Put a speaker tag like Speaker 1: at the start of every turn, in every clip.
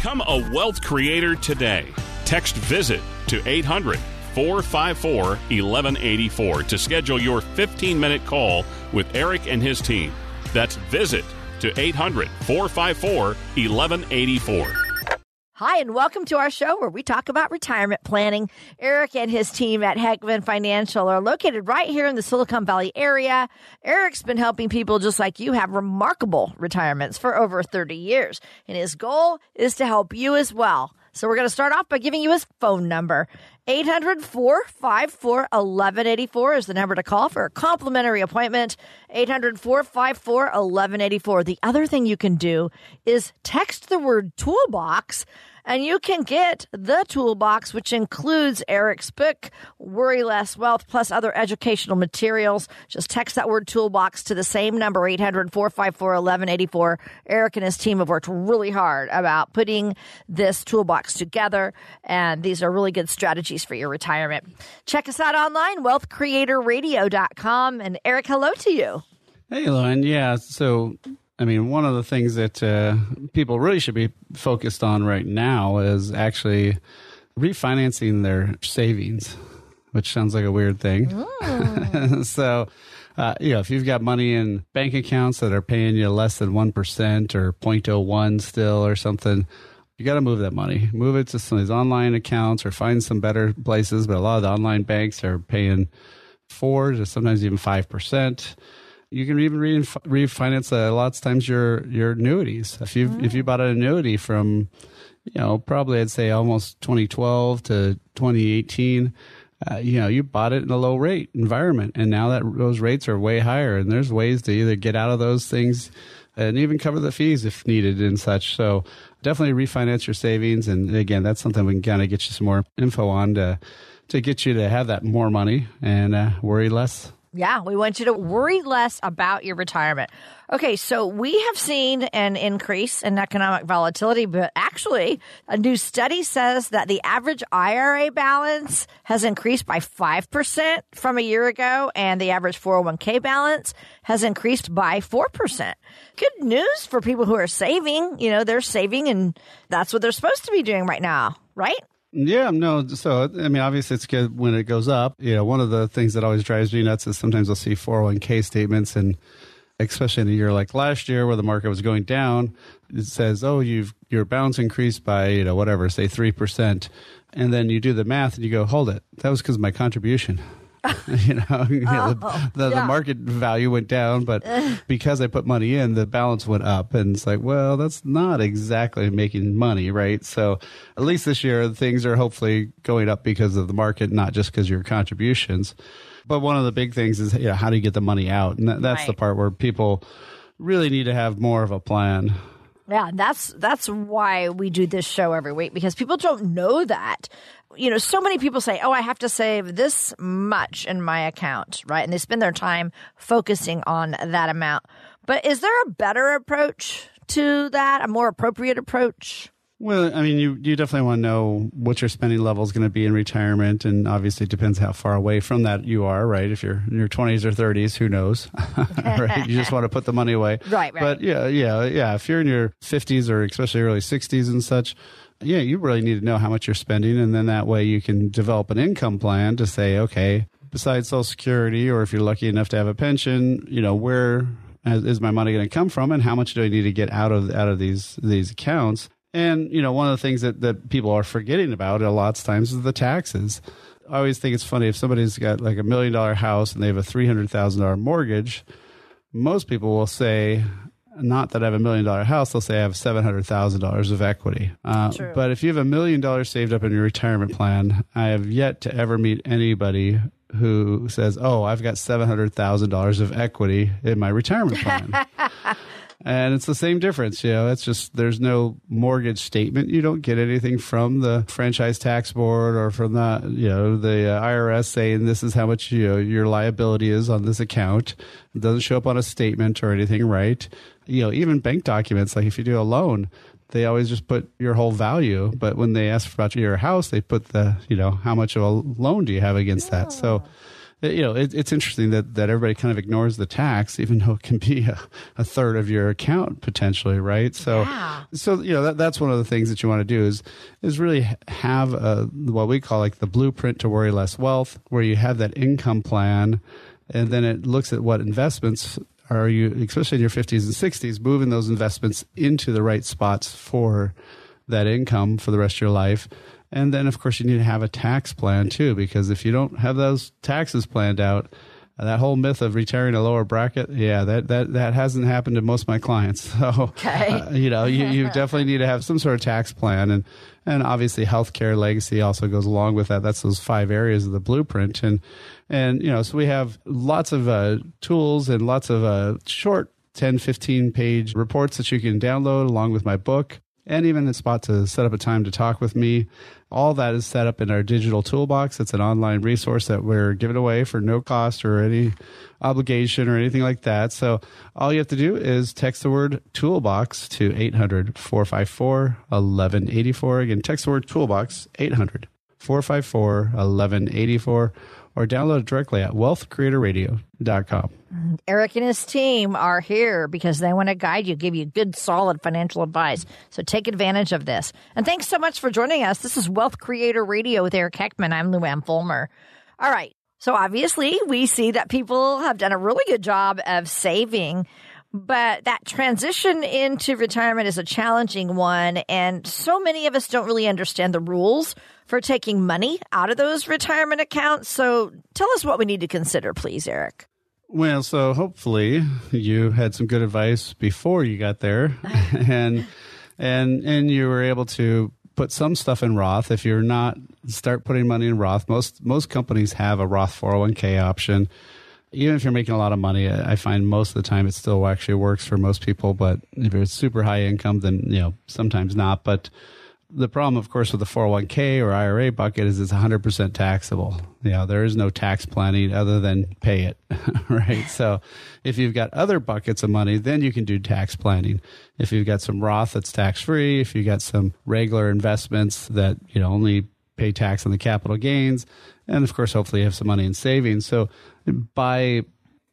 Speaker 1: Become a wealth creator today. Text VISIT to 800 454 1184 to schedule your 15 minute call with Eric and his team. That's VISIT to 800 454 1184.
Speaker 2: Hi, and welcome to our show where we talk about retirement planning. Eric and his team at Heckman Financial are located right here in the Silicon Valley area. Eric's been helping people just like you have remarkable retirements for over 30 years, and his goal is to help you as well. So we're going to start off by giving you his phone number. 800 454 1184 is the number to call for a complimentary appointment. 800 454 1184. The other thing you can do is text the word toolbox and you can get the toolbox, which includes Eric's book, Worry Less Wealth, plus other educational materials. Just text that word toolbox to the same number, 800 454 1184. Eric and his team have worked really hard about putting this toolbox together, and these are really good strategies for your retirement. Check us out online, wealthcreatorradio.com. And Eric, hello to you.
Speaker 3: Hey, Lauren. Yeah. So, I mean, one of the things that uh, people really should be focused on right now is actually refinancing their savings, which sounds like a weird thing. so, uh, you know, if you've got money in bank accounts that are paying you less than 1% or 0.01 still or something, you got to move that money. Move it to some of these online accounts or find some better places. But a lot of the online banks are paying four to sometimes even 5% you can even re- refinance a lot of times your your annuities. If you if you bought an annuity from, you know, probably I'd say almost 2012 to 2018, uh, you know, you bought it in a low rate environment, and now that those rates are way higher, and there's ways to either get out of those things and even cover the fees if needed and such. So definitely refinance your savings, and again, that's something we can kind of get you some more info on to to get you to have that more money and uh, worry less.
Speaker 2: Yeah, we want you to worry less about your retirement. Okay, so we have seen an increase in economic volatility, but actually, a new study says that the average IRA balance has increased by 5% from a year ago, and the average 401k balance has increased by 4%. Good news for people who are saving. You know, they're saving, and that's what they're supposed to be doing right now, right?
Speaker 3: Yeah, no. So, I mean, obviously, it's good when it goes up. You know, one of the things that always drives me nuts is sometimes I'll see 401k statements, and especially in a year like last year where the market was going down, it says, "Oh, you've your balance increased by you know whatever, say three percent," and then you do the math and you go, "Hold it, that was because of my contribution." you know,
Speaker 2: Oh,
Speaker 3: the, the,
Speaker 2: yeah.
Speaker 3: the market value went down, but eh. because I put money in, the balance went up. And it's like, well, that's not exactly making money, right? So at least this year, things are hopefully going up because of the market, not just because of your contributions. But one of the big things is, you know, how do you get the money out? And that, that's the part where people really need to have more of a plan.
Speaker 2: Yeah, that's that's why we do this show every week because people don't know that. You know, so many people say, "Oh, I have to save this much in my account," right? And they spend their time focusing on that amount. But is there a better approach to that? A more appropriate approach?
Speaker 3: Well, I mean, you, you definitely want to know what your spending level is going to be in retirement, and obviously it depends how far away from that you are, right? If you're in your 20s or 30s, who knows, right? You just want to put the money away,
Speaker 2: Right, right.
Speaker 3: But yeah, yeah, yeah. If you're in your 50s or especially early 60s and such, yeah, you really need to know how much you're spending, and then that way you can develop an income plan to say, okay, besides Social Security, or if you're lucky enough to have a pension, you know, where is my money going to come from, and how much do I need to get out of out of these these accounts? And you know, one of the things that that people are forgetting about a lot of times is the taxes. I always think it's funny if somebody's got like a million dollar house and they have a three hundred thousand dollar mortgage. Most people will say, not that I have a million dollar house, they'll say I have seven hundred thousand dollars of equity. Uh, but if you have a million dollars saved up in your retirement plan, I have yet to ever meet anybody who says, "Oh, I've got seven hundred thousand dollars of equity in my retirement plan." And it's the same difference, you know. It's just there's no mortgage statement. You don't get anything from the franchise tax board or from the you know the uh, IRS saying this is how much you know your liability is on this account. It doesn't show up on a statement or anything, right? You know, even bank documents like if you do a loan, they always just put your whole value. But when they ask about your house, they put the you know how much of a loan do you have against that. So uh, you know, it, it's interesting that, that everybody kind of ignores the tax, even though it can be a, a third of your account potentially, right? So,
Speaker 2: Yeah.
Speaker 3: so you know, that, that's one of the things that you want to do is is really have a, what we call like the blueprint to worry less wealth, where you have that income plan, and then it looks at what investments are you, especially in your fifties and sixties, moving those investments into the right spots for that income for the rest of your life. And then, of course, you need to have a tax plan too, because if you don't have those taxes planned out, that whole myth of retiring a lower bracket, yeah, that, that, that hasn't happened to most of my clients. So,
Speaker 2: Okay.
Speaker 3: uh, you know, you, you definitely need to have some sort of tax plan. And, and obviously, healthcare legacy also goes along with that. That's those five areas of the blueprint. And, and you know, so we have lots of uh, tools and lots of uh, short 10, 15 page reports that you can download along with my book and even a spot to set up a time to talk with me. All that is set up in our digital toolbox. It's an online resource that we're giving away for no cost or any obligation or anything like that. So all you have to do is text the word toolbox to 800 454 1184. Again, text the word toolbox 800 454 1184 or download it directly at wealthcreatorradio.com.
Speaker 2: Eric and his team are here because they want to guide you, give you good, solid financial advice. So take advantage of this. And thanks so much for joining us. This is Wealth Creator Radio with Eric Heckman. I'm Luann Fulmer. All right. So obviously, we see that people have done a really good job of saving, but that transition into retirement is a challenging one. And so many of us don't really understand the rules for taking money out of those retirement accounts. So tell us what we need to consider, please, Eric.
Speaker 3: Well, so hopefully you had some good advice before you got there, and and and you were able to put some stuff in Roth. If you're not, start putting money in Roth. Most most companies have a Roth 401k option. Even if you're making a lot of money, I find most of the time it still actually works for most people. But if it's super high income, then you know sometimes not. But the problem, of course, with the 401k or IRA bucket is it's 100% taxable. Know, there is no tax planning other than pay it, right? So if you've got other buckets of money, then you can do tax planning. If you've got some Roth that's tax free, if you've got some regular investments that, you know, only pay tax on the capital gains, and of course, hopefully you have some money in savings. So by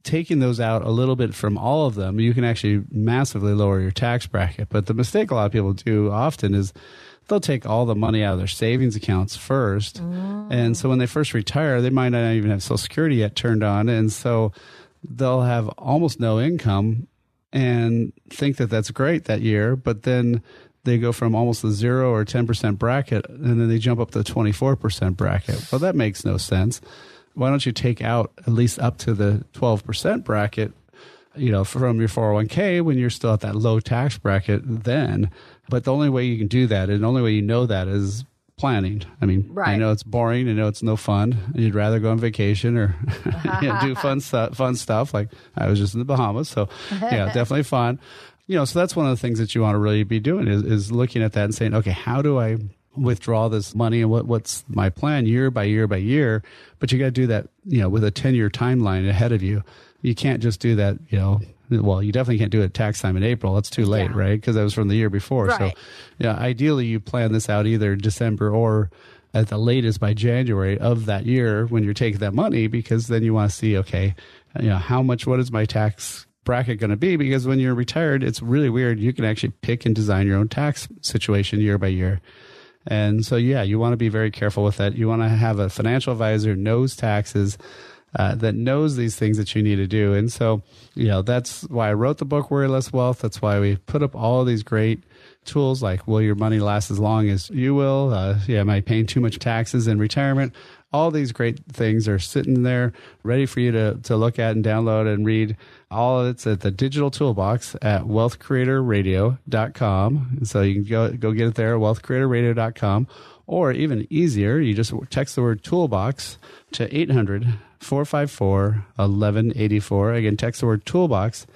Speaker 3: taking those out a little bit from all of them, you can actually massively lower your tax bracket. But the mistake a lot of people do often is they'll take all the money out of their savings accounts first. And so when they first retire, they might not even have Social Security yet turned on. And so they'll have almost no income and think that that's great that year. But then they go from almost a zero or 10% bracket and then they jump up to the 24% bracket. Well, that makes no sense. Why don't you take out at least up to the 12% bracket you know, from your 401k when you're still at that low tax bracket then. But the only way you can do that and the only way you know that is planning. I mean, I know it's boring. I know it's no fun. and You'd rather go on vacation or you know, do fun stuff, fun stuff. Like I was just in the Bahamas. So yeah, definitely fun. You know, so that's one of the things that you want to really be doing is, is looking at that and saying, okay, how do I withdraw this money and what, what's my plan year by year by year? But you got to do that, you know, with a 10 year timeline ahead of you. You can't just do that, you know, well, you definitely can't do it tax time in April. That's too late,
Speaker 2: Yeah.
Speaker 3: right? Because that was from the year before. So, yeah, ideally you plan this out either December or at the latest by January of that year when you're taking that money, because then you want to see, okay, you know, how much, what is my tax bracket going to be? Because when you're retired, it's really weird. You can actually pick and design your own tax situation year by year. And so, yeah, you want to be very careful with that. You want to have a financial advisor knows taxes, uh, that knows these things that you need to do. And so, you know, that's why I wrote the book Worry Less Wealth. That's why we put up all these great tools like Will Your Money Last as Long as You Will? Uh, yeah, am I paying too much taxes in retirement? All these great things are sitting there ready for you to, to look at and download and read. All of it's at the digital toolbox at wealthcreatorradio.com. So you can go, go get it there at wealthcreatorradio.com. Or even easier, you just text the word toolbox to 800 454 1184. Again, text the word toolbox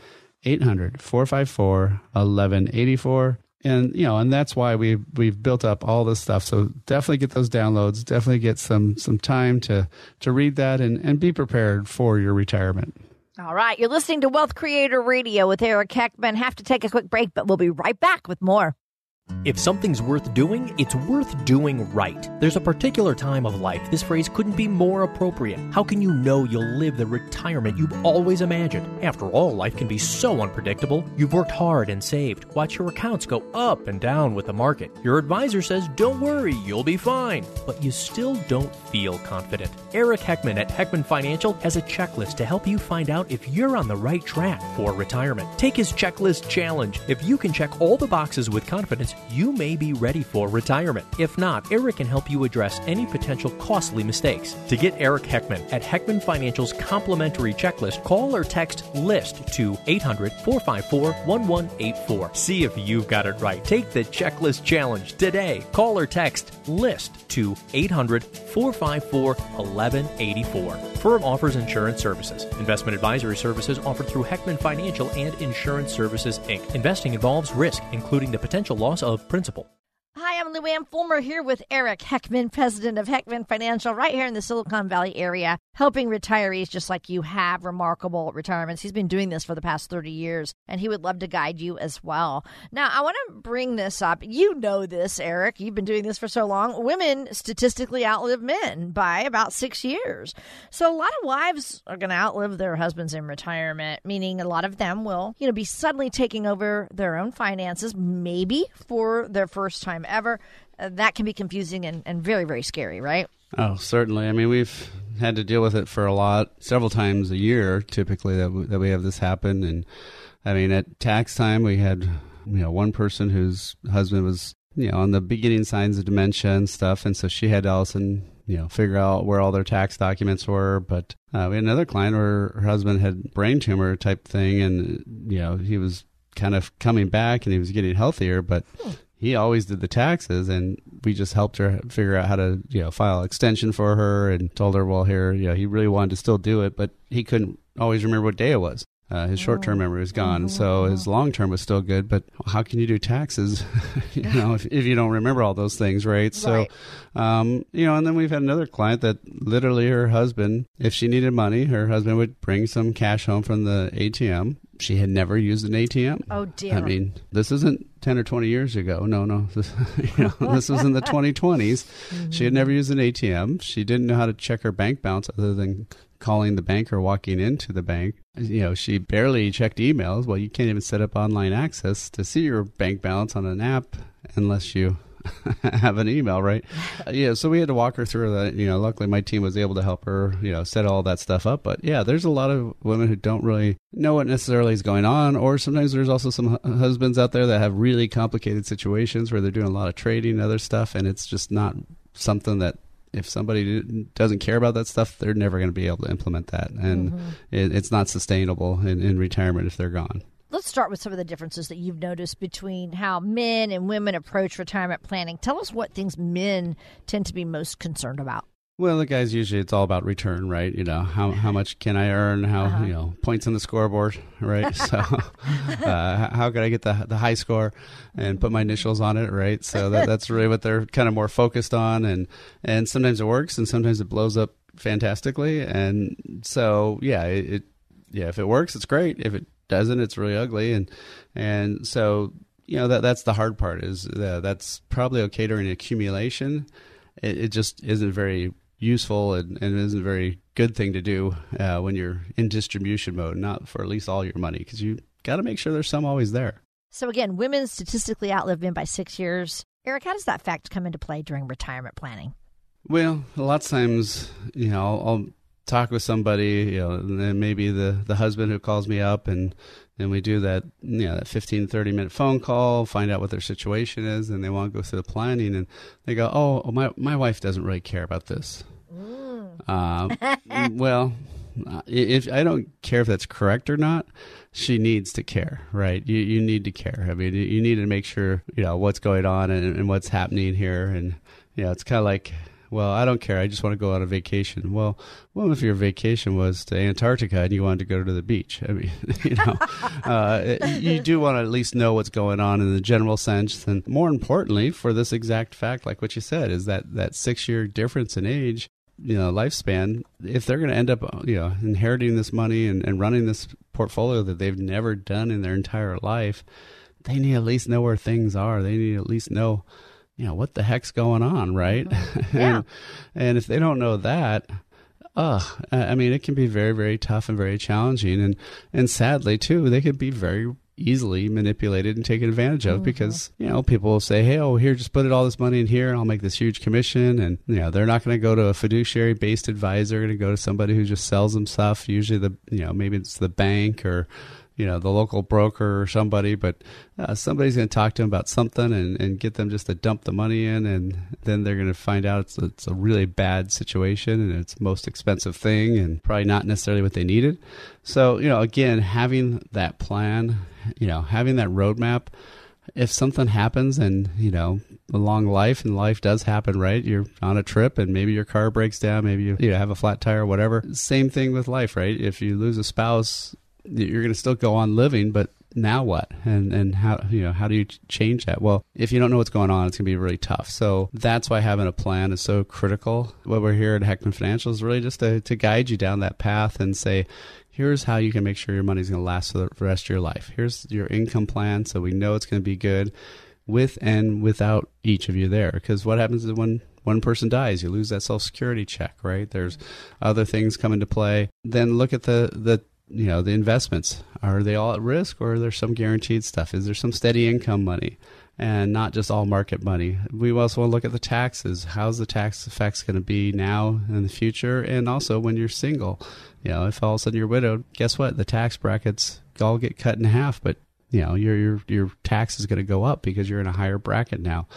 Speaker 3: 800 454 1184 and you know and that's why we've we've built up all this stuff. So definitely get those downloads. Definitely get some some time to to read that and and be prepared for your retirement.
Speaker 2: All right. You're listening to wealth creator radio with eric heckman. Have to take a quick break but we'll be right back with more
Speaker 4: if something's worth doing, it's worth doing right. There's a particular time of life this phrase couldn't be more appropriate. How can you know you'll live the retirement you've always imagined? After all, life can be so unpredictable. You've worked hard and saved. Watch your accounts go up and down with the market. Your advisor says, don't worry, you'll be fine. But you still don't feel confident. Eric Heckman at Heckman Financial has a checklist to help you find out if you're on the right track for retirement. Take his checklist challenge. If you can check all the boxes with confidence, you may be ready for retirement. If not, Eric can help you address any potential costly mistakes. To get Eric Heckman at Heckman Financial's complimentary checklist, call or text LIST to 800 454 1184. See if you've got it right. Take the checklist challenge today. Call or text LIST to 800 454 1184. Firm offers insurance services. Investment advisory services offered through Heckman Financial and Insurance Services Inc. Investing involves risk, including the potential loss of principal.
Speaker 2: Hi, I'm Luann Fulmer here with Eric Heckman, president of Heckman Financial, right here in the Silicon Valley area, helping retirees just like you have remarkable retirements. He's been doing this for the past 30 years, and he would love to guide you as well. Now, I want to bring this up. You know this, Eric. You've been doing this for so long. Women statistically outlive men by about six years. So a lot of wives are going to outlive their husbands in retirement, meaning a lot of them will, you know, be suddenly taking over their own finances, maybe for their first time ever. Uh, that can be confusing and, and very, very scary, right?
Speaker 3: Oh, certainly. I mean, we've had to deal with it for a lot, several times a year, typically that we, that we have this happen. And I mean, at tax time, we had you know one person whose husband was you know on the beginning signs of dementia and stuff, and so she had to all of a sudden you know figure out where all their tax documents were. But uh, we had another client where her husband had brain tumor type thing, and you know he was kind of coming back and he was getting healthier, but he always did the taxes and we just helped her figure out how to you know file extension for her and told her well here you know he really wanted to still do it but he couldn't always remember what day it was uh, his short-term memory was gone, so his long-term was still good. But how can you do taxes, you know, if, if you don't remember all those things, right? So, um, you know, and then we've had another client that literally her husband, if she needed money, her husband would bring some cash home from the ATM. She had never used an ATM.
Speaker 2: Oh dear!
Speaker 3: I mean, this isn't ten or twenty years ago. No, no, this, you know, this was in the 2020s. She had mm-hmm. never used an ATM. She didn't know how to check her bank balance other than calling the bank or walking into the bank. You know, she barely checked emails. Well, you can't even set up online access to see your bank balance on an app unless you have an email, right? Uh, yeah, so we had to walk her through that. You know, luckily my team was able to help her, you know, set all that stuff up. But yeah, there's a lot of women who don't really know what necessarily is going on, or sometimes there's also some husbands out there that have really complicated situations where they're doing a lot of trading and other stuff, and it's just not something that if somebody doesn't care about that stuff, they're never going to be able to implement that, and it, it's not sustainable in, in retirement if they're gone.
Speaker 2: Let's start with some of the differences that you've noticed between how men and women approach retirement planning. Tell us what things men tend to be most concerned about.
Speaker 3: Well, the guys usually it's all about return, right? You know, how how much can I earn? How you know points on the scoreboard, right? so, uh, how can I get the the high score and put my initials on it, right? So that, that's really what they're kind of more focused on, and and sometimes it works, and sometimes it blows up fantastically, and so yeah, it, it yeah, if it works, it's great. If it doesn't, it's really ugly, and and so you know that that's the hard part is uh, that's probably okay during accumulation. It, it just isn't very useful and, and isn't a very good thing to do uh, when you're in distribution mode, not for at least all your money, because you got to make sure there's some always there.
Speaker 2: So again, women statistically outlive men by six years. Eric, how does that fact come into play during retirement planning?
Speaker 3: Well, a lot of times, you know, I'll, I'll talk with somebody, you know, and then maybe the, the husband who calls me up and, and we do that, you know, that 15, 30 minute phone call, find out what their situation is, and they want to go through the planning, and they go, oh, my, my wife doesn't really care about this. Uh, well, uh, if I don't care if that's correct or not, she needs to care, right? You you need to care. I mean, you need to make sure you know what's going on and, and what's happening here, and you know, it's kind of like Well, I don't care. I just want to go on a vacation. Well, well, if your vacation was to Antarctica and you wanted to go to the beach, I mean, you know, uh, you do want to at least know what's going on in the general sense. And more importantly, for this exact fact, like what you said, is that that six year difference in age you know lifespan if they're going to end up you know inheriting this money and, and running this portfolio that they've never done in their entire life they need at least know where things are they need to at least know you know what the heck's going on right
Speaker 2: Yeah.
Speaker 3: and, and if they don't know that uh, I mean, it can be very, very tough and very challenging, and and sadly too, they could be very easily manipulated and taken advantage of because you know people will say, "Hey, oh, here, just put it all this money in here, and I'll make this huge commission." And you know, they're not going to go to a fiduciary based advisor; going to go to somebody who just sells them stuff. Usually, the you know maybe it's the bank or you know the local broker or somebody, but uh, somebody's going to talk to them about something and, and get them just to dump the money in, and then they're going to find out it's it's a really bad situation and it's most expensive thing and probably not necessarily what they needed. So you know, again, having that plan, you know, having that roadmap. If something happens and you know along life and life does happen, right? You're on a trip and maybe your car breaks down, maybe you, you have a flat tire, whatever. Same thing with life, right? If you lose a spouse, you're going to still go on living, but now what? And and how you know how do you change that? Well, if you don't know what's going on, it's going to be really tough. So that's why having a plan is so critical. What we're here at Heckman Financial is really just to, to guide you down that path and say, here's how you can make sure your money's going to last for the rest of your life. Here's your income plan, so we know it's going to be good with and without each of you there. Because what happens is when one person dies, you lose that Social Security check, right? There's other things come into play. Then look at the the you know the investments. Are they all at risk, or are there some guaranteed stuff? Is there some steady income money? And not just all market money. We also want to look at the taxes. How's the tax effects going to be now in the future? And also when you're single, you know, if all of a sudden you're widowed, guess what? The tax brackets all get cut in half, but you know your your your tax is going to go up because you're in a higher bracket now.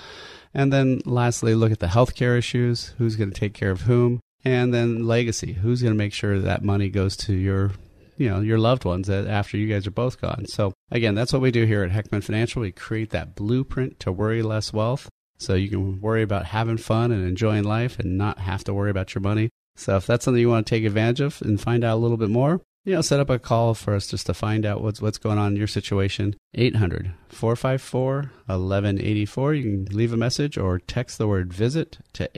Speaker 3: And then lastly, look at the healthcare issues. Who's going to take care of whom? And then legacy. Who's going to make sure that money goes to your you know your loved ones after you guys are both gone. So again, that's what we do here at Heckman Financial. We create that blueprint to worry less wealth, so you can worry about having fun and enjoying life, and not have to worry about your money. So if that's something you want to take advantage of and find out a little bit more, you know, set up a call for us just to find out what's what's going on in your situation. 800-454-1184. You can leave a message or text the word visit to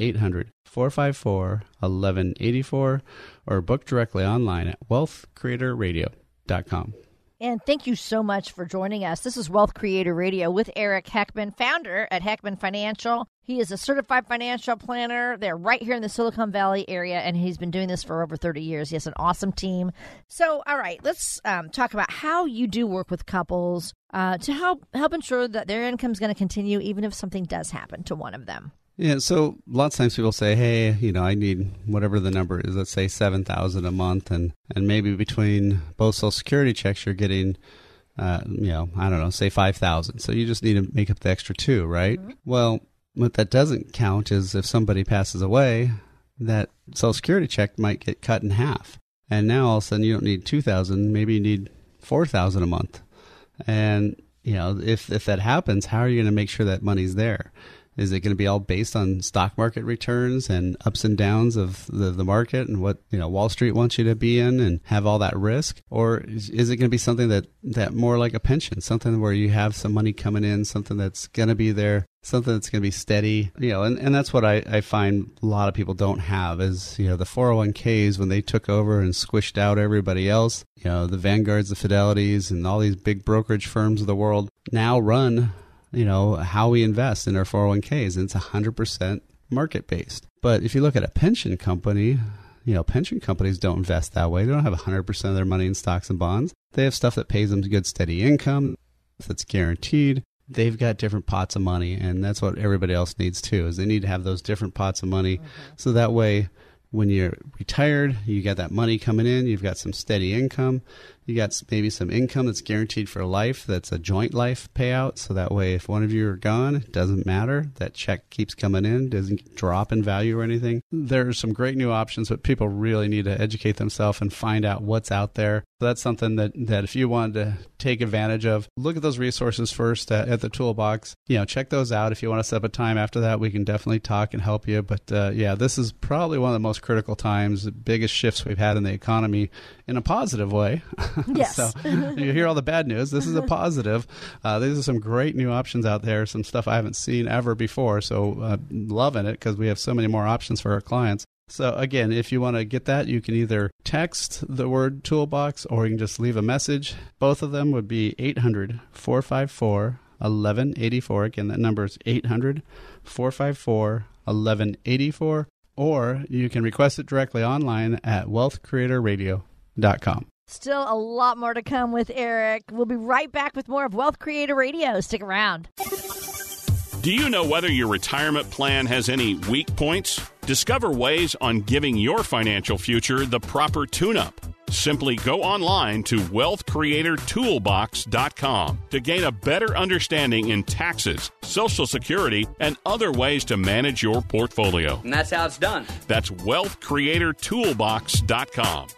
Speaker 3: 800-454-1184 or book directly online at wealthcreatorradio.com.
Speaker 2: And thank you so much for joining us. This is Wealth Creator Radio with Eric Heckman, founder at Heckman Financial. He is a certified financial planner. They're right here in the Silicon Valley area, and he's been doing this for over 30 years. He has an awesome team. So, all right, let's um, talk about how you do work with couples uh, to help help ensure that their income is going to continue, even if something does happen to one of them.
Speaker 3: Yeah, so lots of times people say, "Hey, you know, I need whatever the number is. Let's say seven thousand a month, and and maybe between both Social Security checks, you're getting, uh, you know, I don't know, say five thousand. So you just need to make up the extra two, right? Well, what that doesn't count is if somebody passes away, that Social Security check might get cut in half, and now all of a sudden you don't need two thousand, maybe you need four thousand a month, and you know, if if that happens, how are you going to make sure that money's there? Is it going to be all based on stock market returns and ups and downs of the, the market and what you know Wall Street wants you to be in and have all that risk, or is, is it going to be something that that more like a pension, something where you have some money coming in, something that's going to be there, something that's going to be steady, you know, and, and that's what I, I find a lot of people don't have is you know the 401ks when they took over and squished out everybody else, you know the Vanguards, the Fidelities, and all these big brokerage firms of the world now run you know, how we invest in our 401ks. And it's 100% market based. But if you look at a pension company, you know, pension companies don't invest that way. They don't have 100% of their money in stocks and bonds. They have stuff that pays them good, steady income that's guaranteed. They've got different pots of money, and that's what everybody else needs too. Is they need to have those different pots of money, mm-hmm. so that way, when you're retired, you got that money coming in. You've got some steady income, You got maybe some income that's guaranteed for life. That's a joint life payout. So that way, if one of you are gone, it doesn't matter. That check keeps coming in, doesn't drop in value or anything. There's some great new options, but people really need to educate themselves and find out what's out there. So that's something that, that if you wanted to take advantage of, look at those resources first at, at the toolbox. You know, check those out. If you want to set up a time after that, we can definitely talk and help you. But uh, yeah, this is probably one of the most critical times, the biggest shifts we've had in the economy in a positive way.
Speaker 2: Yes.
Speaker 3: so you hear all the bad news. This is a positive. Uh, these are some great new options out there, some stuff I haven't seen ever before. So uh, loving it because we have so many more options for our clients. So again, if you want to get that, you can either text the word toolbox or you can just leave a message. Both of them would be 800 454 1184. Again, that number is 800 454 1184. Or you can request it directly online at wealthcreatorradio.com.
Speaker 2: Still a lot more to come with Eric. We'll be right back with more of Wealth Creator Radio. Stick around.
Speaker 1: Do you know whether your retirement plan has any weak points? Discover ways on giving your financial future the proper tune up. Simply go online to wealthcreatortoolbox.com to gain a better understanding in taxes, Social Security, and other ways to manage your portfolio.
Speaker 5: And that's how it's done.
Speaker 1: That's wealthcreatortoolbox.com.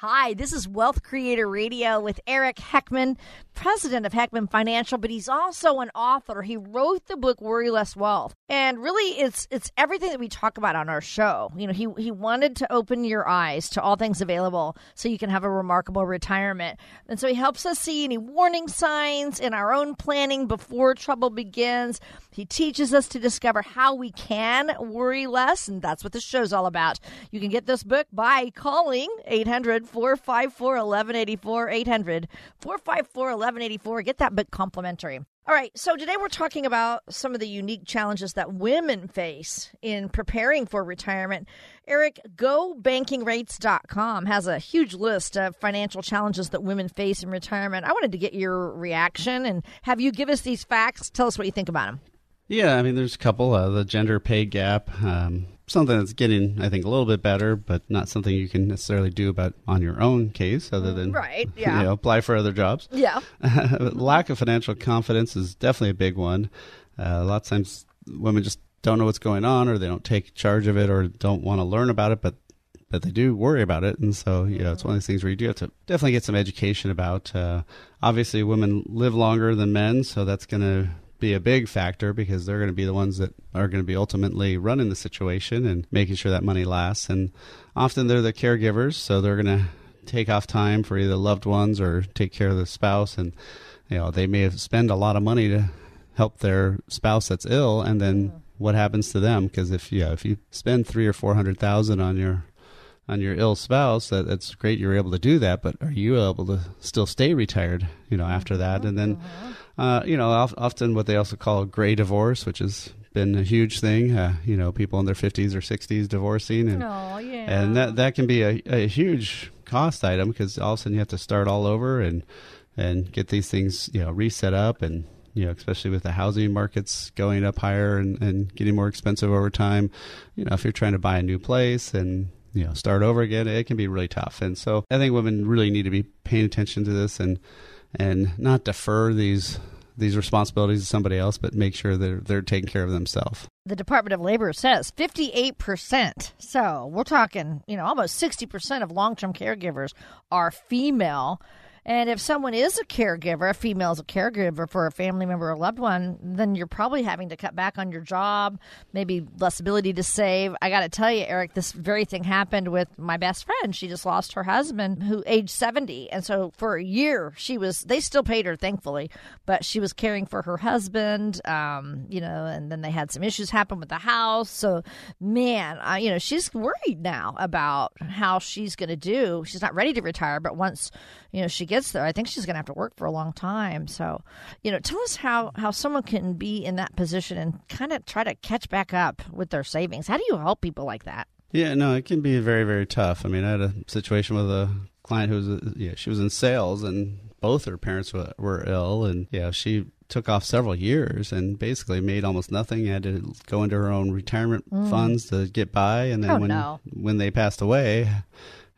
Speaker 2: Hi, this is Wealth Creator Radio with Eric Heckman, president of Heckman Financial, but he's also an author. He wrote the book Worry Less Wealth. And really it's it's everything that we talk about on our show. You know, he he wanted to open your eyes to all things available so you can have a remarkable retirement. And so he helps us see any warning signs in our own planning before trouble begins. He teaches us to discover how we can worry less, and that's what this show's all about. You can get this book by calling 800 454 1184. 800 454 1184. Get that book complimentary. All right, so today we're talking about some of the unique challenges that women face in preparing for retirement. Eric, GoBankingRates.com has a huge list of financial challenges that women face in retirement. I wanted to get your reaction and have you give us these facts. Tell us what you think about them.
Speaker 3: Yeah, I mean, there's a couple. Uh, the gender pay gap, um, something that's getting, I think, a little bit better, but not something you can necessarily do about on your own case, other than
Speaker 2: Right, yeah.
Speaker 3: you know, apply for other jobs.
Speaker 2: Yeah.
Speaker 3: Lack of financial confidence is definitely a big one. Uh, a lot of times, women just don't know what's going on, or they don't take charge of it, or don't want to learn about it, but but they do worry about it, and so you know, it's one of these things where you do have to definitely get some education about. Uh, obviously, women live longer than men, so that's going to be a big factor because they're going to be the ones that are going to be ultimately running the situation and making sure that money lasts. And often they're the caregivers, so they're going to take off time for either loved ones or take care of the spouse. And you know they may have spend a lot of money to help their spouse that's ill, and then what happens to them? Because if you know, if you spend three or four hundred thousand on your on your ill spouse, that that's great. You're able to do that, but are you able to still stay retired? You know, after that, mm-hmm. and then mm-hmm. Uh, you know, often what they also call gray divorce, which has been a huge thing. Uh, you know, people in their 50s or 60s divorcing, and
Speaker 2: Oh, yeah.
Speaker 3: and that that can be a, a huge cost item because all of a sudden you have to start all over and and get these things you know reset up and you know especially with the housing markets going up higher and, and getting more expensive over time you know if you're trying to buy a new place and you know start over again it can be really tough and so i think women really need to be paying attention to this and and not defer these these responsibilities to somebody else but make sure they're they're taking care of themselves
Speaker 2: the Department of Labor says 58%. So we're talking, you know, almost 60% of long term caregivers are female. And if someone is a caregiver, a female is a caregiver for a family member or loved one, then you're probably having to cut back on your job, maybe less ability to save. I got to tell you, Eric, this very thing happened with my best friend. She just lost her husband, who aged 70. And so for a year, she was, they still paid her, thankfully, but she was caring for her husband, um, you know, and then they had some issues happen with the house. So, man, I, you know, she's worried now about how she's going to do. She's not ready to retire, but once, you know, she gets there, I think she's going to have to work for a long time. So, you know, tell us how, how someone can be in that position and kind of try to catch back up with their savings. How do you help people like that?
Speaker 3: Yeah, no, it can be very, very tough. I mean, I had a situation with a client who was, yeah, she was in sales and both her parents were, were ill, and yeah, she took off several years and basically made almost nothing. Had to go into her own retirement mm. funds to get by, and then
Speaker 2: Oh,
Speaker 3: when
Speaker 2: no.
Speaker 3: when they passed away,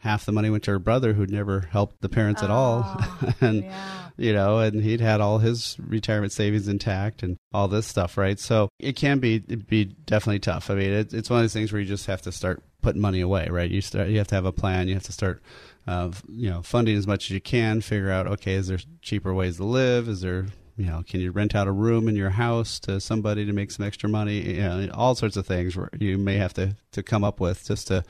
Speaker 3: half the money went to her brother who'd never helped the parents at all.
Speaker 2: Oh,
Speaker 3: and,
Speaker 2: yeah.
Speaker 3: you know, and he'd had all his retirement savings intact and all this stuff, right? So it can be, be definitely tough. I mean, it, it's one of those things where you just have to start putting money away, right? You start, you have to have a plan. You have to start, uh, you know, funding as much as you can, figure out, okay, is there cheaper ways to live? Is there, you know, can you rent out a room in your house to somebody to make some extra money? You know, all sorts of things where you may have to, to come up with just to,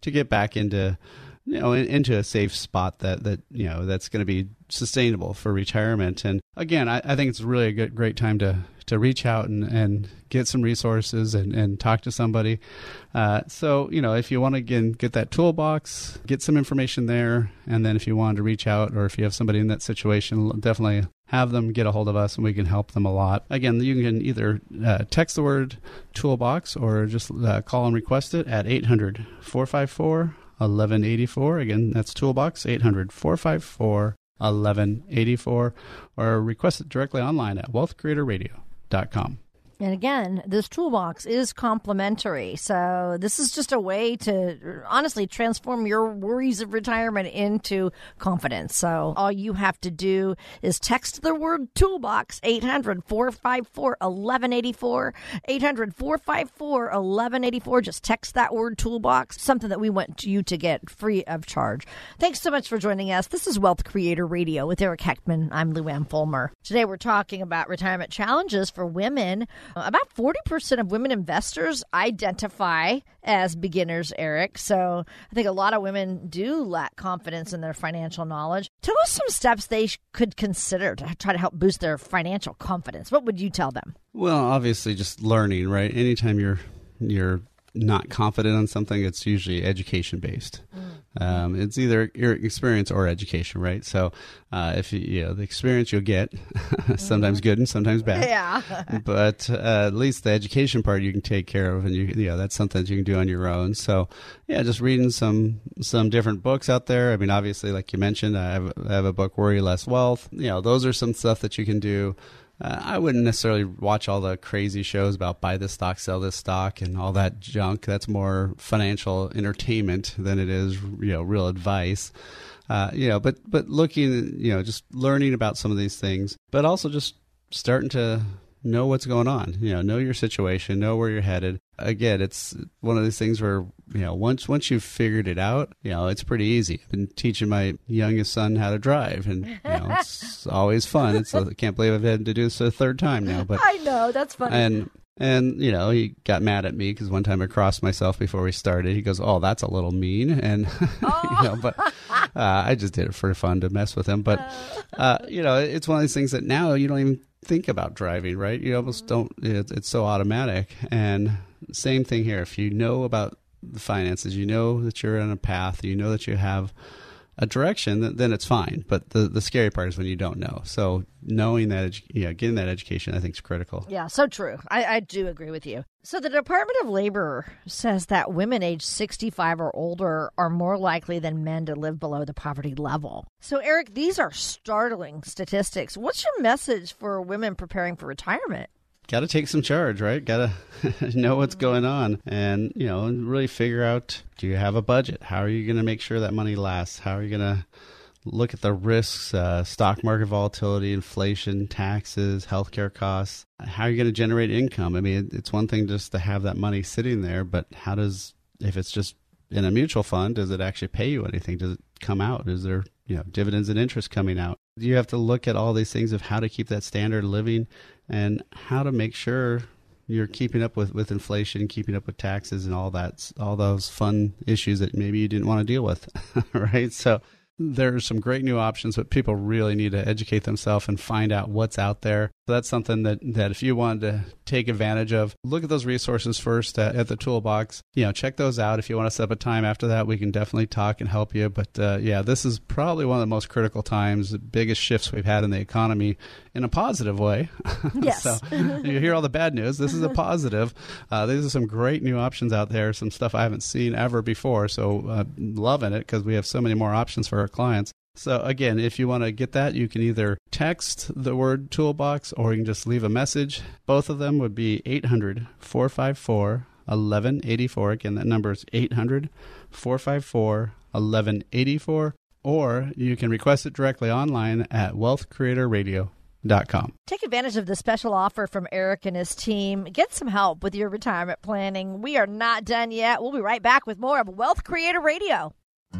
Speaker 3: to get back into, you know, into a safe spot that, that, you know, that's going to be sustainable for retirement. And again, I, I think it's really a good, great time to, to reach out and, and get some resources and, and talk to somebody. Uh, so, you know, if you want to again get that toolbox, get some information there. And then if you want to reach out or if you have somebody in that situation, definitely have them get a hold of us and we can help them a lot. Again, you can either uh, text the word toolbox or just uh, call and request it at 800 454 1184. Again, that's toolbox 800 454 1184 or request it directly online at wealthcreatorradio.com.
Speaker 2: And again, this toolbox is complimentary. So this is just a way to honestly transform your worries of retirement into confidence. So all you have to do is text the word toolbox 800 454 1184. 800 454 1184. Just text that word toolbox, something that we want you to get free of charge. Thanks so much for joining us. This is Wealth Creator Radio with Eric Heckman. I'm Lou Ann Fulmer. Today we're talking about retirement challenges for women. About 40% of women investors identify as beginners, Eric. So I think a lot of women do lack confidence in their financial knowledge. Tell us some steps they could consider to try to help boost their financial confidence. What would you tell them?
Speaker 3: Well, obviously, just learning, right? Anytime you're you're not confident on something, it's usually education based. Um, it's either your experience or education, right? So, uh, if you, you know the experience you'll get, sometimes good and sometimes bad.
Speaker 2: Yeah.
Speaker 3: but uh, at least the education part you can take care of, and you, you know that's something that you can do on your own. So, yeah, just reading some some different books out there. I mean, obviously, like you mentioned, I have, I have a book, Worry Less Wealth. You know, those are some stuff that you can do. Uh, I wouldn't necessarily watch all the crazy shows about buy this stock, sell this stock, and all that junk. That's more financial entertainment than it is, you know, real advice. Uh, you know, but but looking, you know, just learning about some of these things, but also just starting to know what's going on. You know, know your situation, know where you're headed. Again, it's one of these things where you know once once you've figured it out, you know it's pretty easy. I've been teaching my youngest son how to drive, and you know it's always fun. It's I can't believe I've had to do this a third time now, but
Speaker 2: I know, that's funny.
Speaker 3: and and you know he got mad at me because one time I crossed myself before we started. He goes, "Oh, that's a little mean," and you know, but uh, I just did it for fun to mess with him. But uh, you know, it's one of these things that now you don't even think about driving, right? You almost don't. It's, it's so automatic. And same thing here. If you know about the finances, you know that you're on a path, you know that you have a direction, then- it's fine. But the the scary part is when you don't know. So knowing that, edu- know, getting that education, I think is critical.
Speaker 2: Yeah, so true. I, I do agree with you. So, the Department of Labor says that women age 65 or older are more likely than men to live below the poverty level. So, Eric, these are startling statistics. What's your message for women preparing for retirement?
Speaker 3: Got to take some charge, right? Got to know what's going on and, you know, really figure out do you have a budget? How are you going to make sure that money lasts? How are you going to look at the risks, uh, stock market volatility, inflation, taxes, healthcare costs? How are you going to generate income? I mean, it's one thing just to have that money sitting there, but how does, if it's just in a mutual fund, does it actually pay you anything? Does it come out? Is there, you know, dividends and interest coming out? You have to look at all these things of how to keep that standard living and how to make sure you're keeping up with, with inflation, keeping up with taxes and all that, all those fun issues that maybe you didn't want to deal with, right? So there are some great new options, but people really need to educate themselves and find out what's out there. So that's something that, that if you wanted to take advantage of, look at those resources first at, at the toolbox. You know, check those out. If you want to set up a time after that, we can definitely talk and help you. But uh, yeah, this is probably one of the most critical times, the biggest shifts we've had in the economy in a positive way.
Speaker 2: Yes.
Speaker 3: so you hear all the bad news. This is a positive. Uh, these are some great new options out there, some stuff I haven't seen ever before. So uh, loving it because we have so many more options for our clients. So again, if you want to get that, you can either text the word toolbox or you can just leave a message. Both of them would be 800 454 1184. Again, that number is 800 454 1184. Or you can request it directly online at wealthcreatorradio.com.
Speaker 2: Take advantage of the special offer from Eric and his team. Get some help with your retirement planning. We are not done yet. We'll be right back with more of Wealth Creator Radio.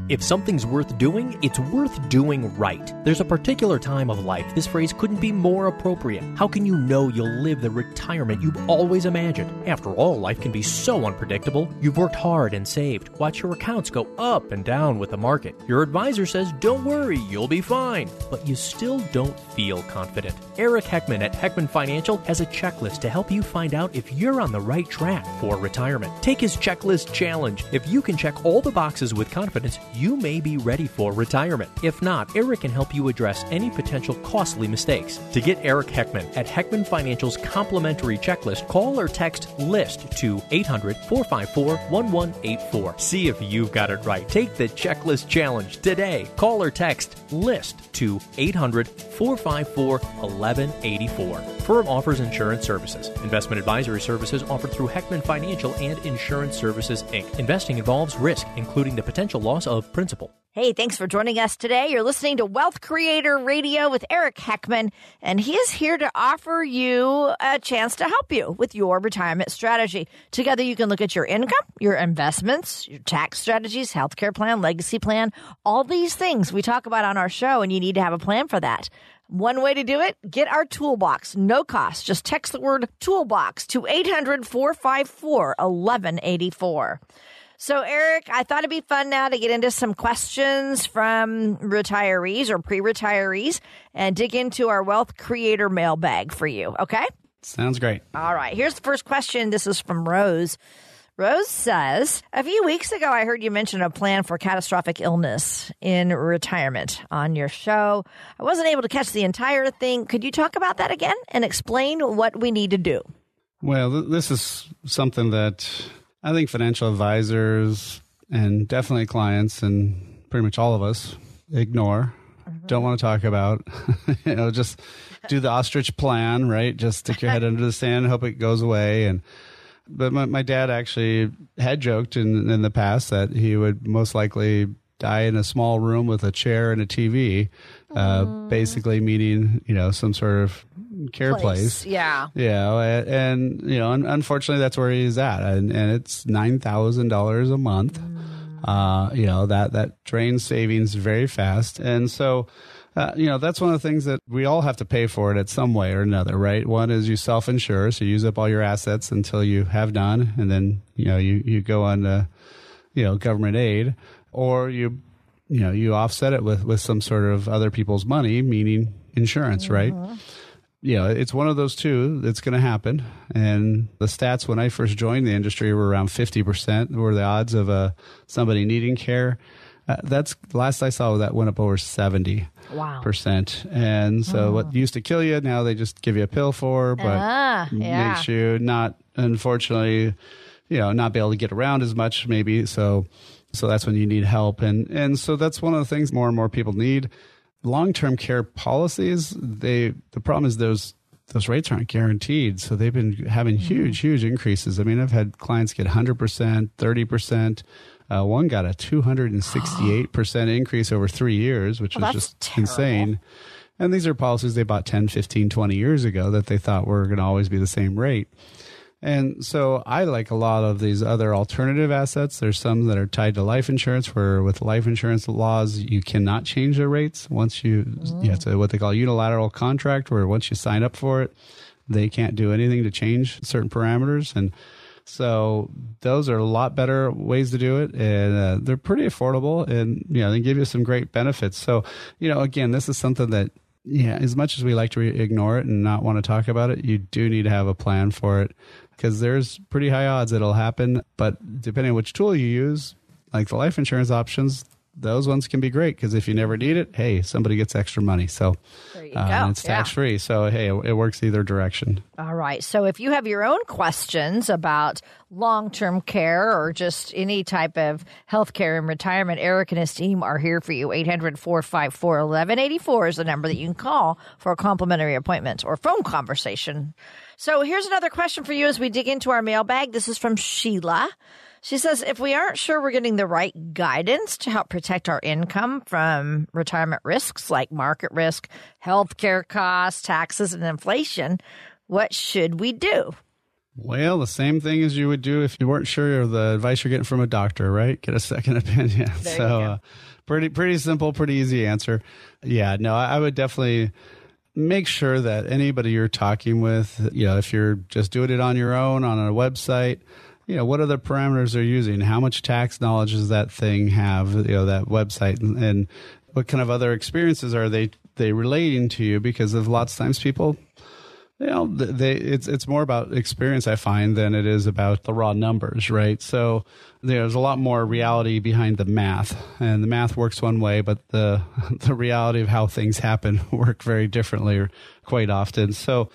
Speaker 4: If something's worth doing, it's worth doing right. There's a particular time of life this phrase couldn't be more appropriate. How can you know you'll live the retirement you've always imagined? After all, life can be so unpredictable. You've worked hard and saved. Watch your accounts go up and down with the market. Your advisor says, don't worry, you'll be fine. But you still don't feel confident. Eric Heckman at Heckman Financial has a checklist to help you find out if you're on the right track for retirement. Take his checklist challenge. If you can check all the boxes with confidence, you may be ready for retirement. If not, Eric can help you address any potential costly mistakes. To get Eric Heckman at Heckman Financial's complimentary checklist, call or text LIST to 800 454 1184. See if you've got it right. Take the checklist challenge today. Call or text LIST to 800 454 1184. Firm offers insurance services. Investment advisory services offered through Heckman Financial and Insurance Services Inc. Investing involves risk, including the potential loss of principal.
Speaker 2: Hey, thanks for joining us today. You're listening to Wealth Creator Radio with Eric Heckman, and he is here to offer you a chance to help you with your retirement strategy. Together, you can look at your income, your investments, your tax strategies, healthcare plan, legacy plan, all these things we talk about on our show, and you need to have a plan for that. One way to do it, get our toolbox, no cost. Just text the word toolbox to 800 454 1184. So, Eric, I thought it'd be fun now to get into some questions from retirees or pre retirees and dig into our wealth creator mailbag for you. Okay?
Speaker 3: Sounds great.
Speaker 2: All right. Here's the first question. This is from Rose. Rose says, A few weeks ago, I heard you mention a plan for catastrophic illness in retirement on your show. I wasn't able to catch the entire thing. Could you talk about that again and explain what we need to do?
Speaker 3: Well, th- this is something that I think financial advisors and definitely clients and pretty much all of us ignore, mm-hmm. don't want to talk about. you know, just do the ostrich plan, right? Just stick your head under the sand, hope it goes away. And but my, my dad actually had joked in in the past that he would most likely die in a small room with a chair and a TV, uh, basically meaning you know some sort of care place. place.
Speaker 2: Yeah,
Speaker 3: yeah, and, you know, unfortunately, that's where he's at, and, and it's nine thousand dollars a month. Mm. Uh, you know that that drains savings very fast, and so. Uh, you know that's one of the things that we all have to pay for it at some way or another, right? One is you self-insure, so you use up all your assets until you have none, and then you know you you go on to you know government aid or you you know you offset it with with some sort of other people's money meaning insurance mm-hmm. right know it's one of those two that's going to happen and the stats when i first joined the industry were around 50% were the odds of uh, somebody needing care uh, that's last i saw that went up over 70
Speaker 2: wow.
Speaker 3: percent and so oh. what used to kill you now they just give you a pill for but
Speaker 2: ah, yeah.
Speaker 3: makes you not unfortunately you know not be able to get around as much maybe so so that's when you need help. And, and so that's one of the things more and more people need. Long term care policies, they, the problem is those, those rates aren't guaranteed. So they've been having mm-hmm. huge, huge increases. I mean, I've had clients get 100%, 30%. Uh, one got a 268% increase over three years, which
Speaker 2: well,
Speaker 3: was just
Speaker 2: terrible.
Speaker 3: insane. And these are policies they bought 10, 15, 20 years ago that they thought were going to always be the same rate. And so I like a lot of these other alternative assets. There's some that are tied to life insurance, where with life insurance laws, you cannot change the rates once you, mm. you know, it's what they call unilateral contract, where once you sign up for it, they can't do anything to change certain parameters. And so those are a lot better ways to do it, and uh, they're pretty affordable, and you know they give you some great benefits. So you know, again, this is something that yeah, as much as we like to re- ignore it and not want to talk about it, you do need to have a plan for it because there's pretty high odds it'll happen. But depending on which tool you use, like the life insurance options, those ones can be great because if you never need it, hey, somebody gets extra money. So uh, it's tax free. So hey, it, it works either direction.
Speaker 2: All right. So if you have your own questions about long term care or just any type of health care and retirement, Eric and his team are here for you. 800 454 1184 is the number that you can call for a complimentary appointment or phone conversation. So here's another question for you as we dig into our mailbag. This is from Sheila. She says, if we aren't sure we're getting the right guidance to help protect our income from retirement risks like market risk, healthcare costs, taxes, and inflation, what should we do?
Speaker 3: Well, the same thing as you would do if you weren't sure of the advice you're getting from a doctor, right? Get a second opinion.
Speaker 2: There
Speaker 3: so, uh, pretty pretty simple, pretty easy answer. Yeah, no, I I would definitely make sure that anybody you're talking with, you know, if you're just doing it on your own on a website, you know, what the parameters they're using? How much tax knowledge does that thing have? You know, that website, and, and what kind of other experiences are they they relating to you? Because of lots of times people you know, they it's it's more about experience I find than it is about the raw numbers, right? So there's a lot more reality behind the math, and the math works one way, but the the reality of how things happen work very differently, quite often. So.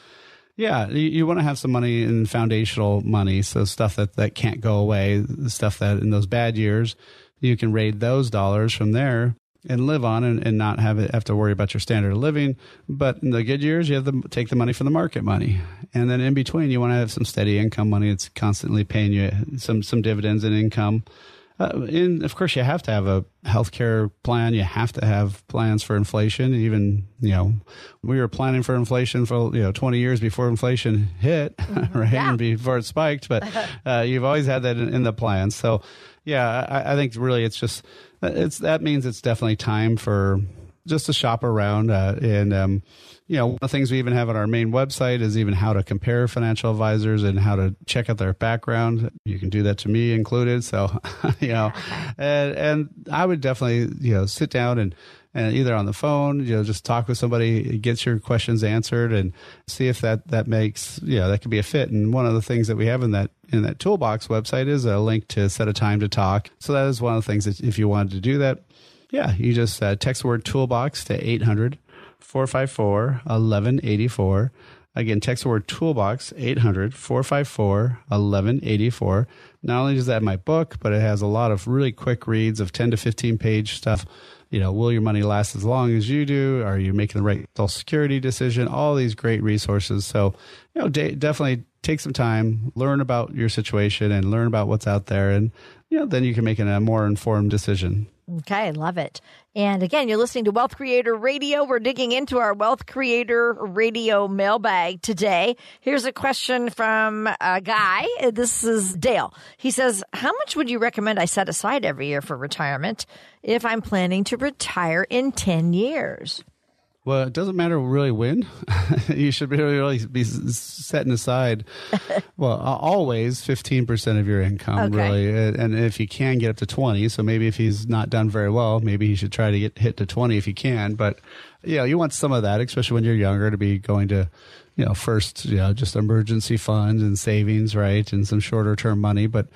Speaker 3: Yeah, you, you want to have some money in foundational money, so stuff that, that can't go away, stuff that in those bad years, you can raid those dollars from there and live on and, and not have it have to worry about your standard of living. But in the good years, you have to take the money from the market money, and then in between, you want to have some steady income money that's constantly paying you some some dividends and income. Uh, and of course, you have to have a healthcare plan. You have to have plans for inflation. Even you know, we were planning for inflation for you know twenty years before inflation hit, right,
Speaker 2: Yeah.
Speaker 3: and before it spiked. But uh, you've always had that in, in the plan. So, yeah, I, I think really it's just it's that means it's definitely time for just to shop around uh, and um, you know one of the things we even have on our main website is even how to compare financial advisors and how to check out their background you can do that to me included so you know and, and i would definitely you know sit down and and either on the phone, you know, just talk with somebody, get your questions answered, and see if that that makes you know that could be a fit. And one of the things that we have in that in that toolbox website is a link to set a time to talk. So that is one of the things that if you wanted to do that, yeah, you just uh, text the word toolbox to 800 454 1184. Again, text the word toolbox 800 454 1184. Not only does that have my book, but it has a lot of really quick reads of 10 to 15 page stuff. You know, will your money last as long as you do? Are you making the right social security decision? All these great resources. So, you know, de- definitely take some time, learn about your situation and learn about what's out there. And, you know, then you can make a more informed decision.
Speaker 2: Okay, I love it. And again, you're listening to Wealth Creator Radio. We're digging into our Wealth Creator Radio mailbag today. Here's a question from a guy. This is Dale. He says, How much would you recommend I set aside every year for retirement if I'm planning to retire in 10 years?
Speaker 3: Well, it doesn't matter really when. you should really, really be setting aside, well, always 15% of your income,
Speaker 2: Okay.
Speaker 3: really. And if you can get up to 20, so maybe if he's not done very well, maybe he should try to get hit to 20 if he can. But, you know, you want some of that, especially when you're younger, to be going to, you know, first, you know, just emergency funds and savings, right? And some shorter term money. But,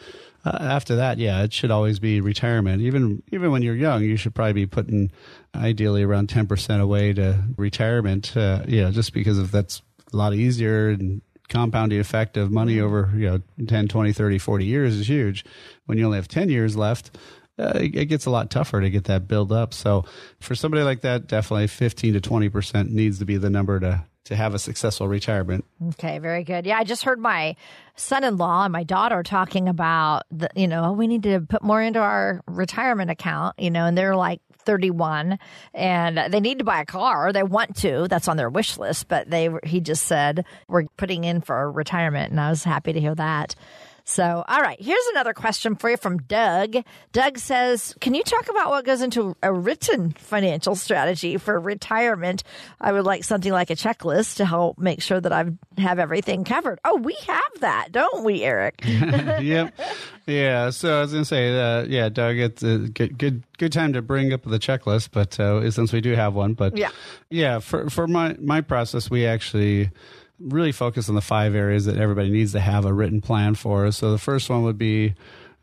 Speaker 3: uh, after that, yeah, it should always be retirement. Even even when you're young, you should probably be putting ideally around ten percent away to retirement. Uh, you know, just because of that's a lot easier and compounding effect of money over you know 10 20 30 40 years is huge when you only have 10 years left uh, it, it gets a lot tougher to get that build up so for somebody like that definitely 15 to 20 percent needs to be the number to to have a successful retirement
Speaker 2: Okay, very good. Yeah, I just heard my son-in-law and my daughter talking about the, you know, we need to put more into our retirement account, you know, and they're like 31 and they need to buy a car. They want to. That's on their wish list, but they he just said we're putting in for retirement and I was happy to hear that. So, all right, here's another question for you from Doug. Doug says, Can you talk about what goes into a written financial strategy for retirement? I would like something like a checklist to help make sure that I have everything covered. Oh, we have that, don't we, Eric?
Speaker 3: yep. Yeah. So I was gonna say, uh, yeah, Doug, it's a good, good, good time to bring up the checklist, but uh, since we do have one, but
Speaker 2: Yeah.
Speaker 3: yeah, for for my my process, we actually really focus on the five areas that everybody needs to have a written plan for. So the first one would be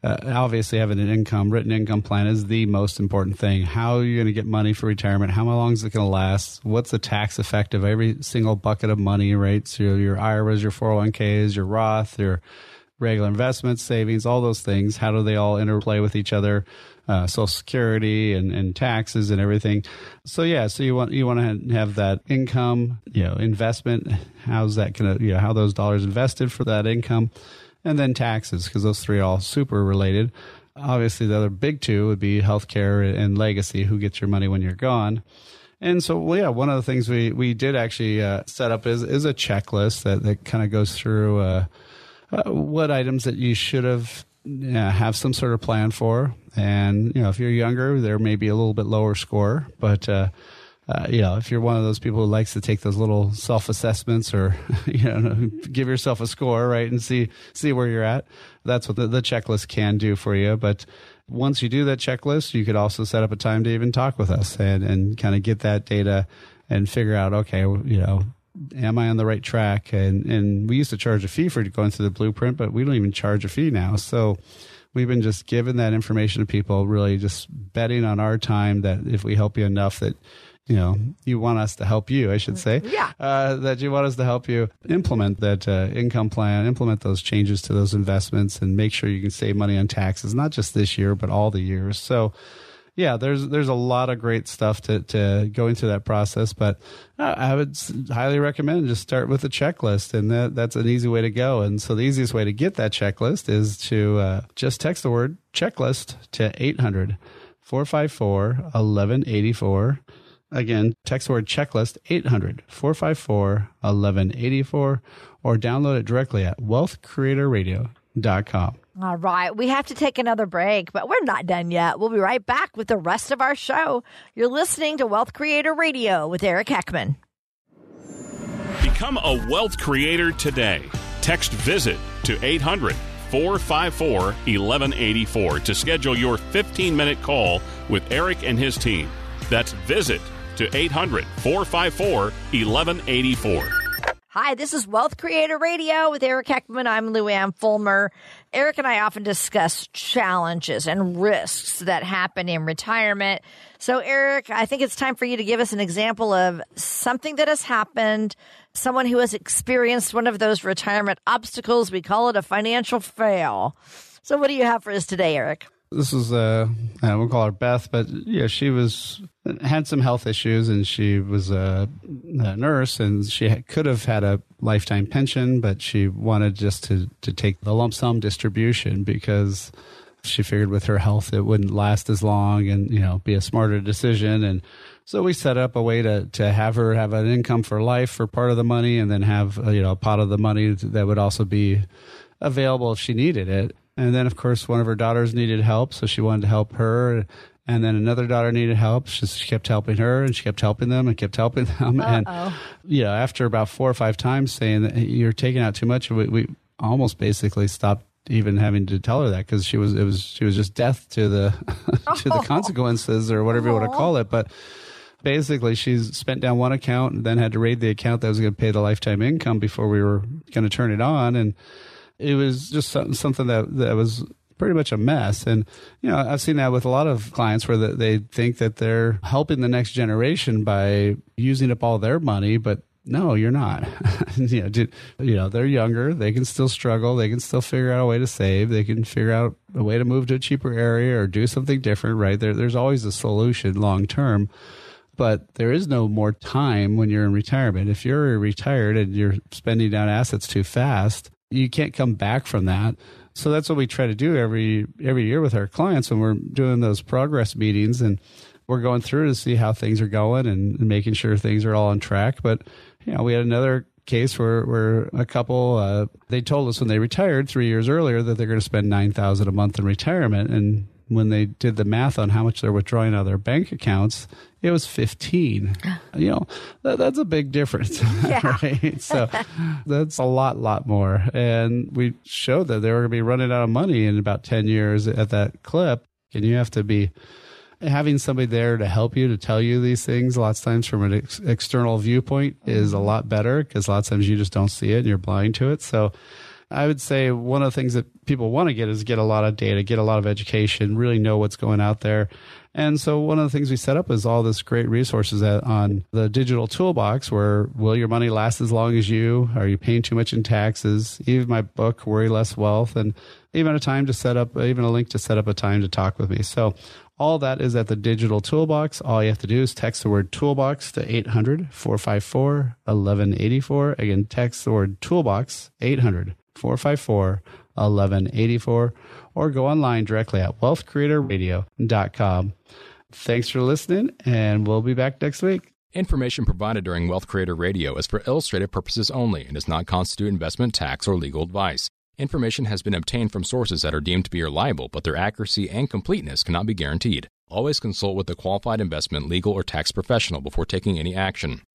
Speaker 3: uh, obviously having an income, written income plan is the most important thing. How are you going to get money for retirement? How long is it going to last? What's the tax effect of every single bucket of money, right? So your IRAs, your 401ks, your Roth, your regular investments, savings, all those things. How do they all interplay with each other? Uh, Social Security and, and taxes and everything. So yeah, so you want you want to have that income, you know, investment. How's that to you know how those dollars invested for that income? and then taxes because those three are all super related. Obviously, the other big two would be healthcare and legacy. Who gets your money when you're gone? And so, well, yeah, one of the things we, we did actually uh, set up is, is a checklist that, that kind of goes through uh, uh, what items that you should have yeah, have some sort of plan for. And, you know, if you're younger, there may be a little bit lower score, but uh, uh, you know, if you're one of those people who likes to take those little self assessments or, you know, give yourself a score, right, and see see where you're at, that's what the, the checklist can do for you. But once you do that checklist, you could also set up a time to even talk with us and, and kind of get that data and figure out, okay, you know, am I on the right track? And and we used to charge a fee for going through the blueprint, but we don't even charge a fee now. So we've been just giving that information to people, really just betting on our time that if we help you enough that you know you want us to help you i should say.
Speaker 2: Yeah.
Speaker 3: Uh, that you want us to help you implement that uh, income plan implement those changes to those investments and make sure you can save money on taxes not just this year but all the years. So yeah there's there's a lot of great stuff to, to going through that process but i would highly recommend just start with a checklist and that that's an easy way to go. And so the easiest way to get that checklist is to uh, just text the word checklist to 800 454 1184 Again, text word checklist 800 454 1184 or download it directly at wealthcreatorradio.com.
Speaker 2: All right. We have to take another break, but we're not done yet. We'll be right back with the rest of our show. You're listening to Wealth Creator Radio with Eric Heckman.
Speaker 1: Become a wealth creator today. Text visit to 800 454 1184 to schedule your 15 minute call with Eric and his team. That's visit to 800 454 1184.
Speaker 2: Hi, this is Wealth Creator Radio with Eric Heckman. I'm Luann Fulmer. Eric and I often discuss challenges and risks that happen in retirement. So, Eric, I think it's time for you to give us an example of something that has happened, someone who has experienced one of those retirement obstacles. We call it a financial fail. So, what do you have for us today, Eric?
Speaker 3: This is uh, we'll call her Beth, but yeah, she was had some health issues, and she was a, a nurse, and she could have had a lifetime pension, but she wanted just to to take the lump sum distribution because she figured with her health it wouldn't last as long, and you know, be a smarter decision, and so we set up a way to to have her have an income for life for part of the money, and then have you know a pot of the money that would also be available if she needed it and then, of course, one of her daughters needed help, so she wanted to help her. And then another daughter needed help. She, she kept helping her, and she kept helping them, and kept helping them.
Speaker 2: Uh-oh.
Speaker 3: And you know, after about four or five times saying that you're taking out too much, we, we almost basically stopped even having to tell her that because she was it was she was just death to the to the consequences or whatever you want to call it. But basically, she's spent down one account and then had to raid the account that was going to pay the lifetime income before we were going to turn it on and it was just something that that was pretty much a mess. And, you know, I've seen that with a lot of clients where they think that they're helping the next generation by using up all their money, but no, you're not. you, know, you know, they're younger. They can still struggle. They can still figure out a way to save. They can figure out a way to move to a cheaper area or do something different, right? There, there's always a solution long term. But there is no more time when you're in retirement. If you're retired and you're spending down assets too fast, you can't come back from that. So that's what we try to do every every year with our clients when we're doing those progress meetings and we're going through to see how things are going and, and making sure things are all on track. But you know, we had another case where where a couple uh, they told us when they retired three years earlier that they're going to spend nine thousand a month in retirement, and when they did the math on how much they're withdrawing out of their bank accounts, it was 15. You know, that, that's a big difference.
Speaker 2: Yeah.
Speaker 3: right? So that's a lot, lot more. And we showed that they were going to be running out of money in about 10 years at that clip. And you have to be having somebody there to help you to tell you these things lots of times from an ex- external viewpoint is a mm-hmm. lot better because lots of times you just don't see it and you're blind to it. So I would say one of the things that people want to get is get a lot of data, get a lot of education, really know what's going out there. And so one of the things we set up is all this great resources on the digital toolbox where will your money last as long as you? Are you paying too much in taxes? Even my book, Worry Less Wealth, and even a time to set up, even a link to set up a time to talk with me. So all that is at the digital toolbox. All you have to do is text the word toolbox to 800 454 1184. Again, text the word toolbox 800 454 1184 or go online directly at wealthcreatorradio.com. Thanks for listening, and we'll be back next week.
Speaker 5: Information provided during Wealth Creator Radio is for illustrative purposes only and does not constitute investment, tax, or legal advice. Information has been obtained from sources that are deemed to be reliable, but their accuracy and completeness cannot be guaranteed. Always consult with a qualified investment, legal, or tax professional before taking any action.